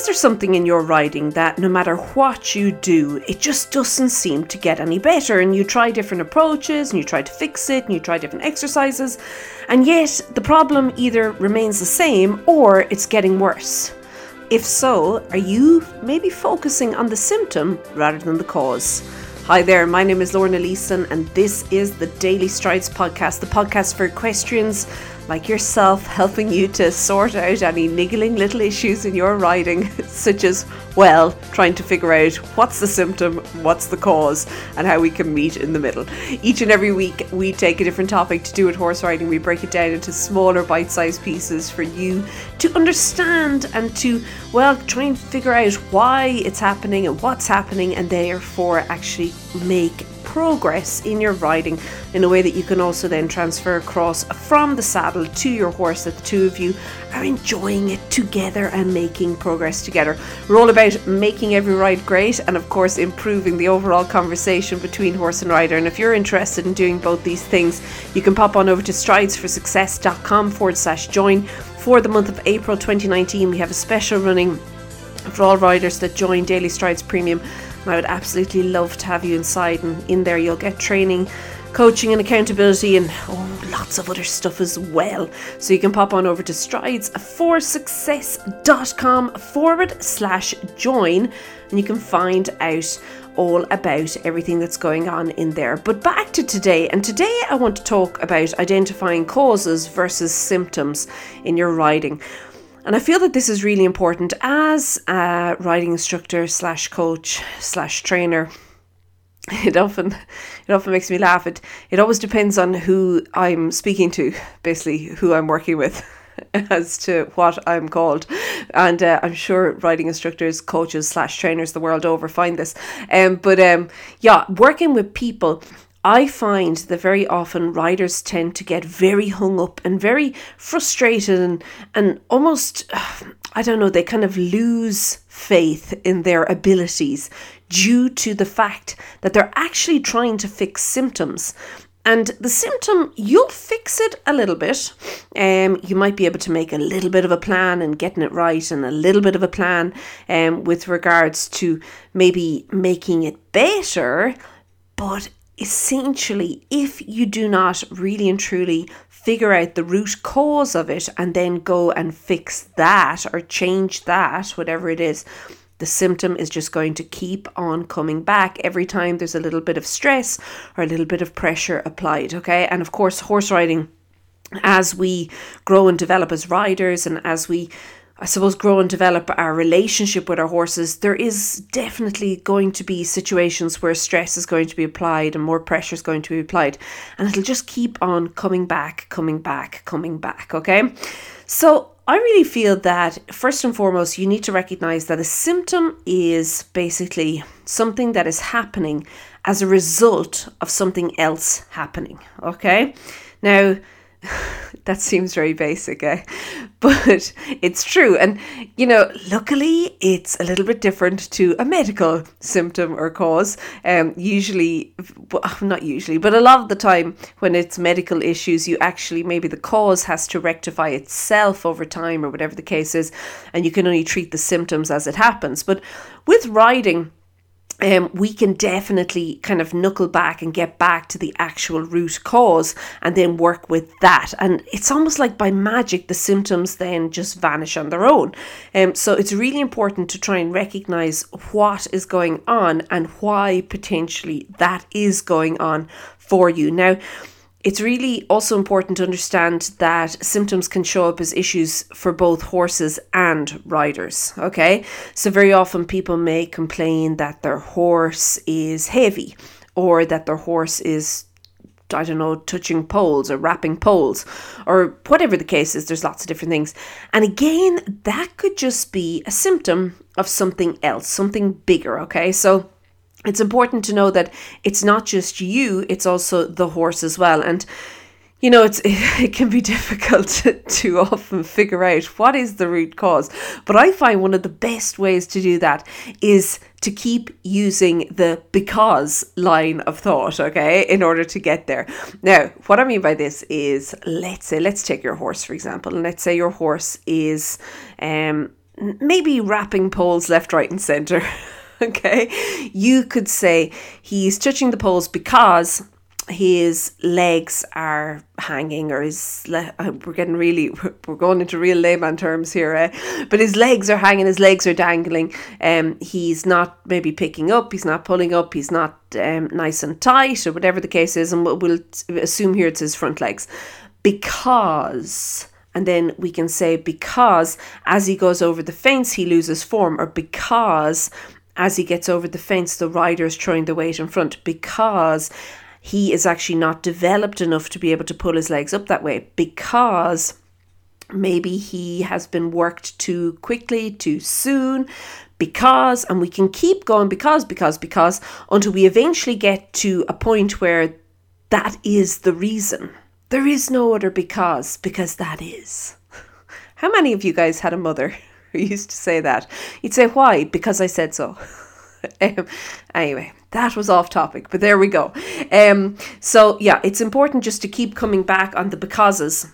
is there something in your riding that no matter what you do, it just doesn't seem to get any better? And you try different approaches and you try to fix it and you try different exercises, and yet the problem either remains the same or it's getting worse. If so, are you maybe focusing on the symptom rather than the cause? Hi there, my name is Lorna Leeson, and this is the Daily Strides podcast, the podcast for equestrians like yourself, helping you to sort out any niggling little issues in your riding, such as, well, trying to figure out what's the symptom, what's the cause, and how we can meet in the middle. Each and every week, we take a different topic to do with horse riding. We break it down into smaller bite sized pieces for you to understand and to, well, try and figure out why it's happening and what's happening, and therefore actually make progress in your riding in a way that you can also then transfer across from the saddle to your horse that the two of you are enjoying it together and making progress together. We're all about making every ride great and, of course, improving the overall conversation between horse and rider. And if you're interested in doing both these things, you can pop on over to stridesforsuccess.com forward slash join. For the month of April 2019, we have a special running for all riders that join Daily Strides Premium I would absolutely love to have you inside, and in there you'll get training, coaching, and accountability, and oh, lots of other stuff as well. So you can pop on over to stridesforsuccess.com forward slash join, and you can find out all about everything that's going on in there. But back to today, and today I want to talk about identifying causes versus symptoms in your riding. And I feel that this is really important as a riding instructor slash coach slash trainer. It often it often makes me laugh. It it always depends on who I'm speaking to, basically who I'm working with. as to what I'm called. And uh, I'm sure riding instructors, coaches, slash trainers the world over find this. Um, but um, yeah, working with people I find that very often riders tend to get very hung up and very frustrated and, and almost, I don't know, they kind of lose faith in their abilities due to the fact that they're actually trying to fix symptoms. And the symptom, you'll fix it a little bit. Um, you might be able to make a little bit of a plan and getting it right, and a little bit of a plan um, with regards to maybe making it better. But essentially, if you do not really and truly figure out the root cause of it and then go and fix that or change that, whatever it is, the symptom is just going to keep on coming back every time there's a little bit of stress or a little bit of pressure applied. Okay. And of course, horse riding, as we grow and develop as riders and as we I suppose, grow and develop our relationship with our horses, there is definitely going to be situations where stress is going to be applied and more pressure is going to be applied. And it'll just keep on coming back, coming back, coming back. Okay. So I really feel that first and foremost, you need to recognize that a symptom is basically something that is happening as a result of something else happening. Okay. Now, that seems very basic, eh? But it's true. And, you know, luckily it's a little bit different to a medical symptom or cause. Um, usually, well, not usually, but a lot of the time when it's medical issues, you actually, maybe the cause has to rectify itself over time or whatever the case is. And you can only treat the symptoms as it happens. But with riding, um, we can definitely kind of knuckle back and get back to the actual root cause and then work with that. And it's almost like by magic, the symptoms then just vanish on their own. Um, so it's really important to try and recognize what is going on and why potentially that is going on for you. Now, it's really also important to understand that symptoms can show up as issues for both horses and riders. Okay, so very often people may complain that their horse is heavy or that their horse is I don't know, touching poles or wrapping poles or whatever the case is, there's lots of different things. And again, that could just be a symptom of something else, something bigger, okay? So it's important to know that it's not just you, it's also the horse as well. And you know, it's it can be difficult to, to often figure out what is the root cause. But I find one of the best ways to do that is to keep using the because line of thought, okay, in order to get there. Now, what I mean by this is let's say, let's take your horse, for example, and let's say your horse is um maybe wrapping poles left, right, and center. okay, you could say he's touching the poles because his legs are hanging or his le- uh, we're getting really we're going into real layman terms here eh? but his legs are hanging his legs are dangling. Um he's not maybe picking up he's not pulling up he's not um, nice and tight or whatever the case is and we'll assume here it's his front legs. Because and then we can say because as he goes over the fence he loses form or because as he gets over the fence the rider is throwing the weight in front because he is actually not developed enough to be able to pull his legs up that way because maybe he has been worked too quickly, too soon, because, and we can keep going because, because, because, until we eventually get to a point where that is the reason. There is no other because, because that is. How many of you guys had a mother who used to say that? You'd say, why? Because I said so. um, anyway, that was off topic, but there we go. Um, so yeah, it's important just to keep coming back on the becauses.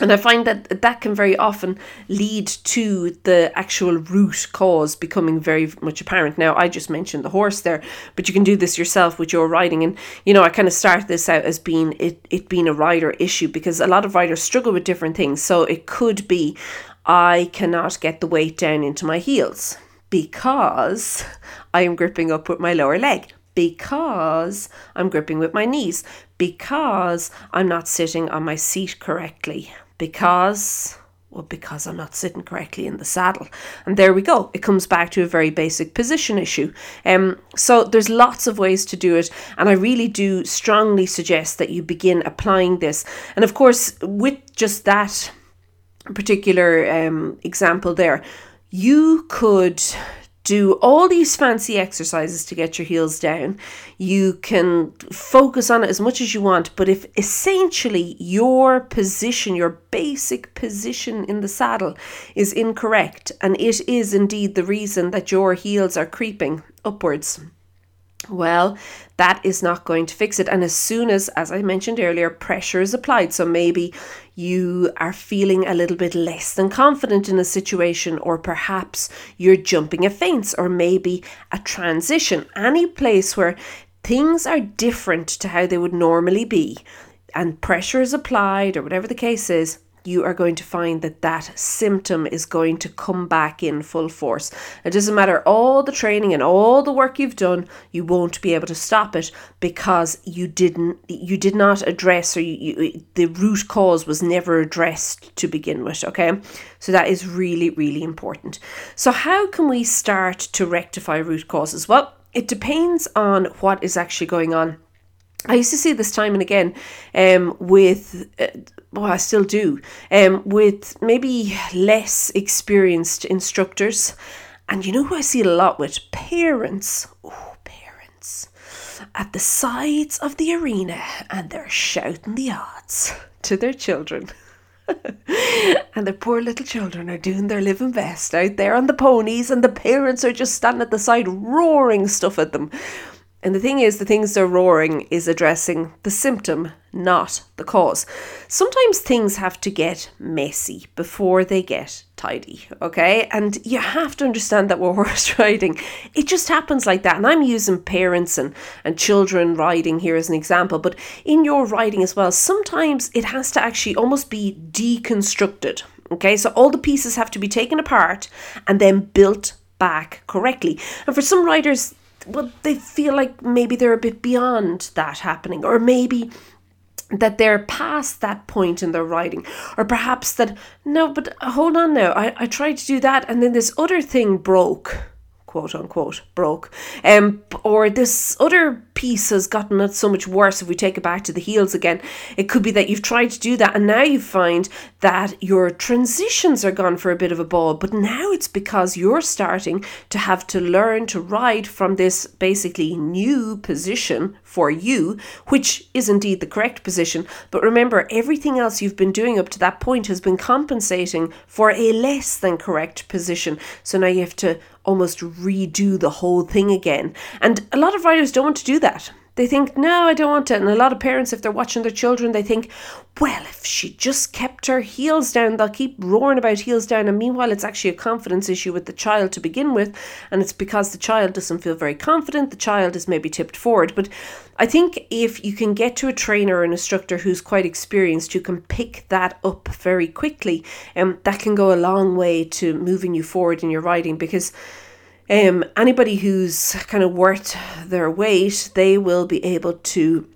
And I find that that can very often lead to the actual root cause becoming very much apparent. Now, I just mentioned the horse there, but you can do this yourself with your riding. And, you know, I kind of start this out as being it, it being a rider issue because a lot of riders struggle with different things. So it could be I cannot get the weight down into my heels because I am gripping up with my lower leg because I'm gripping with my knees, because I'm not sitting on my seat correctly, because well, because I'm not sitting correctly in the saddle. And there we go. It comes back to a very basic position issue. Um, so there's lots of ways to do it. And I really do strongly suggest that you begin applying this. And of course, with just that particular um, example there, you could do all these fancy exercises to get your heels down. You can focus on it as much as you want, but if essentially your position, your basic position in the saddle is incorrect, and it is indeed the reason that your heels are creeping upwards, well, that is not going to fix it. And as soon as, as I mentioned earlier, pressure is applied, so maybe you are feeling a little bit less than confident in a situation, or perhaps you're jumping a fence, or maybe a transition, any place where things are different to how they would normally be, and pressure is applied, or whatever the case is, you are going to find that that symptom is going to come back in full force. It doesn't matter all the training and all the work you've done, you won't be able to stop it because you didn't you did not address or you, you, the root cause was never addressed to begin with, okay? So that is really really important. So how can we start to rectify root causes? Well, it depends on what is actually going on. I used to see this time and again um, with uh, well, I still do, um, with maybe less experienced instructors. And you know who I see a lot with? Parents. Oh, parents. At the sides of the arena, and they're shouting the odds to their children. and the poor little children are doing their living best out there on the ponies, and the parents are just standing at the side roaring stuff at them. And the thing is, the things they're roaring is addressing the symptom, not the cause. Sometimes things have to get messy before they get tidy, okay? And you have to understand that we're horse riding, it just happens like that. And I'm using parents and, and children riding here as an example, but in your riding as well, sometimes it has to actually almost be deconstructed, okay? So all the pieces have to be taken apart and then built back correctly. And for some riders, well, they feel like maybe they're a bit beyond that happening, or maybe that they're past that point in their riding, or perhaps that no, but hold on now, I, I tried to do that and then this other thing broke quote unquote broke. Um, or this other piece has gotten it so much worse if we take it back to the heels again. It could be that you've tried to do that and now you find that your transitions are gone for a bit of a ball, but now it's because you're starting to have to learn to ride from this basically new position for you, which is indeed the correct position. But remember, everything else you've been doing up to that point has been compensating for a less than correct position. So now you have to almost redo the whole thing again. And a lot of riders don't want to do that. They think, no, I don't want it. And a lot of parents, if they're watching their children, they think, well, if she just kept her heels down, they'll keep roaring about heels down. And meanwhile, it's actually a confidence issue with the child to begin with. And it's because the child doesn't feel very confident. The child is maybe tipped forward. But I think if you can get to a trainer or an instructor who's quite experienced, you can pick that up very quickly. And um, that can go a long way to moving you forward in your riding because um, anybody who's kind of worth their weight, they will be able to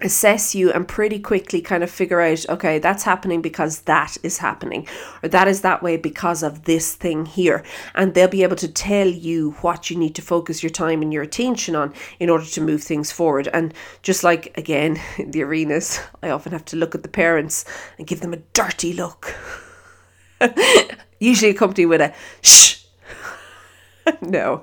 assess you and pretty quickly kind of figure out okay that's happening because that is happening or that is that way because of this thing here. And they'll be able to tell you what you need to focus your time and your attention on in order to move things forward. And just like again in the arenas i often have to look at the parents and give them a dirty look. Usually accompanied with a shh no.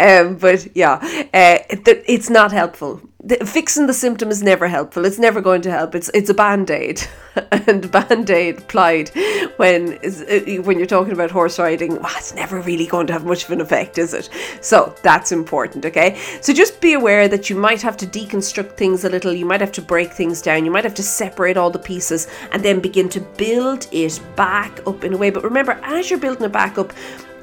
Um, but yeah, uh, it, it's not helpful. The, fixing the symptom is never helpful. It's never going to help. It's it's a band aid, and band aid applied when uh, when you're talking about horse riding, well, it's never really going to have much of an effect, is it? So that's important. Okay, so just be aware that you might have to deconstruct things a little. You might have to break things down. You might have to separate all the pieces and then begin to build it back up in a way. But remember, as you're building it back up,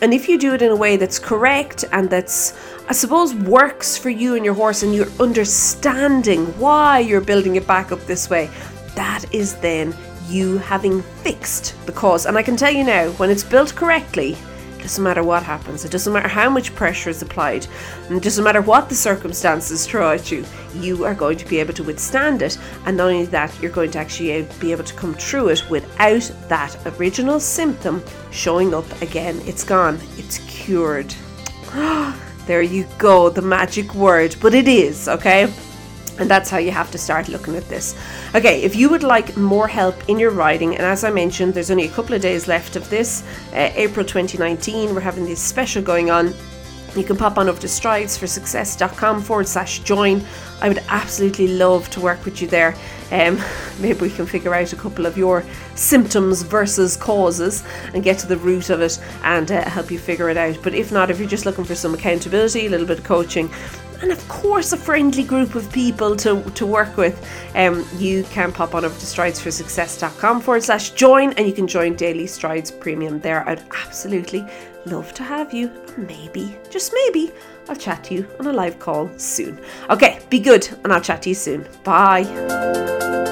and if you do it in a way that's correct and that's, I suppose, works for you and your horse, and you're understanding why you're building it back up this way, that is then you having fixed the cause. And I can tell you now, when it's built correctly, doesn't matter what happens, it doesn't matter how much pressure is applied, and it doesn't matter what the circumstances throw at you, you are going to be able to withstand it. And not only that, you're going to actually be able to come through it without that original symptom showing up again. It's gone, it's cured. there you go, the magic word. But it is, okay? And that's how you have to start looking at this. Okay, if you would like more help in your riding, and as I mentioned, there's only a couple of days left of this, uh, April 2019, we're having this special going on. You can pop on over to stridesforsuccess.com forward slash join. I would absolutely love to work with you there. Um, maybe we can figure out a couple of your symptoms versus causes and get to the root of it and uh, help you figure it out. But if not, if you're just looking for some accountability, a little bit of coaching, and of course a friendly group of people to, to work with, um, you can pop on over to stridesforsuccess.com forward slash join and you can join Daily Strides Premium there. I'd absolutely love to have you. Maybe, just maybe, I'll chat to you on a live call soon. Okay, be good and I'll chat to you soon. Bye.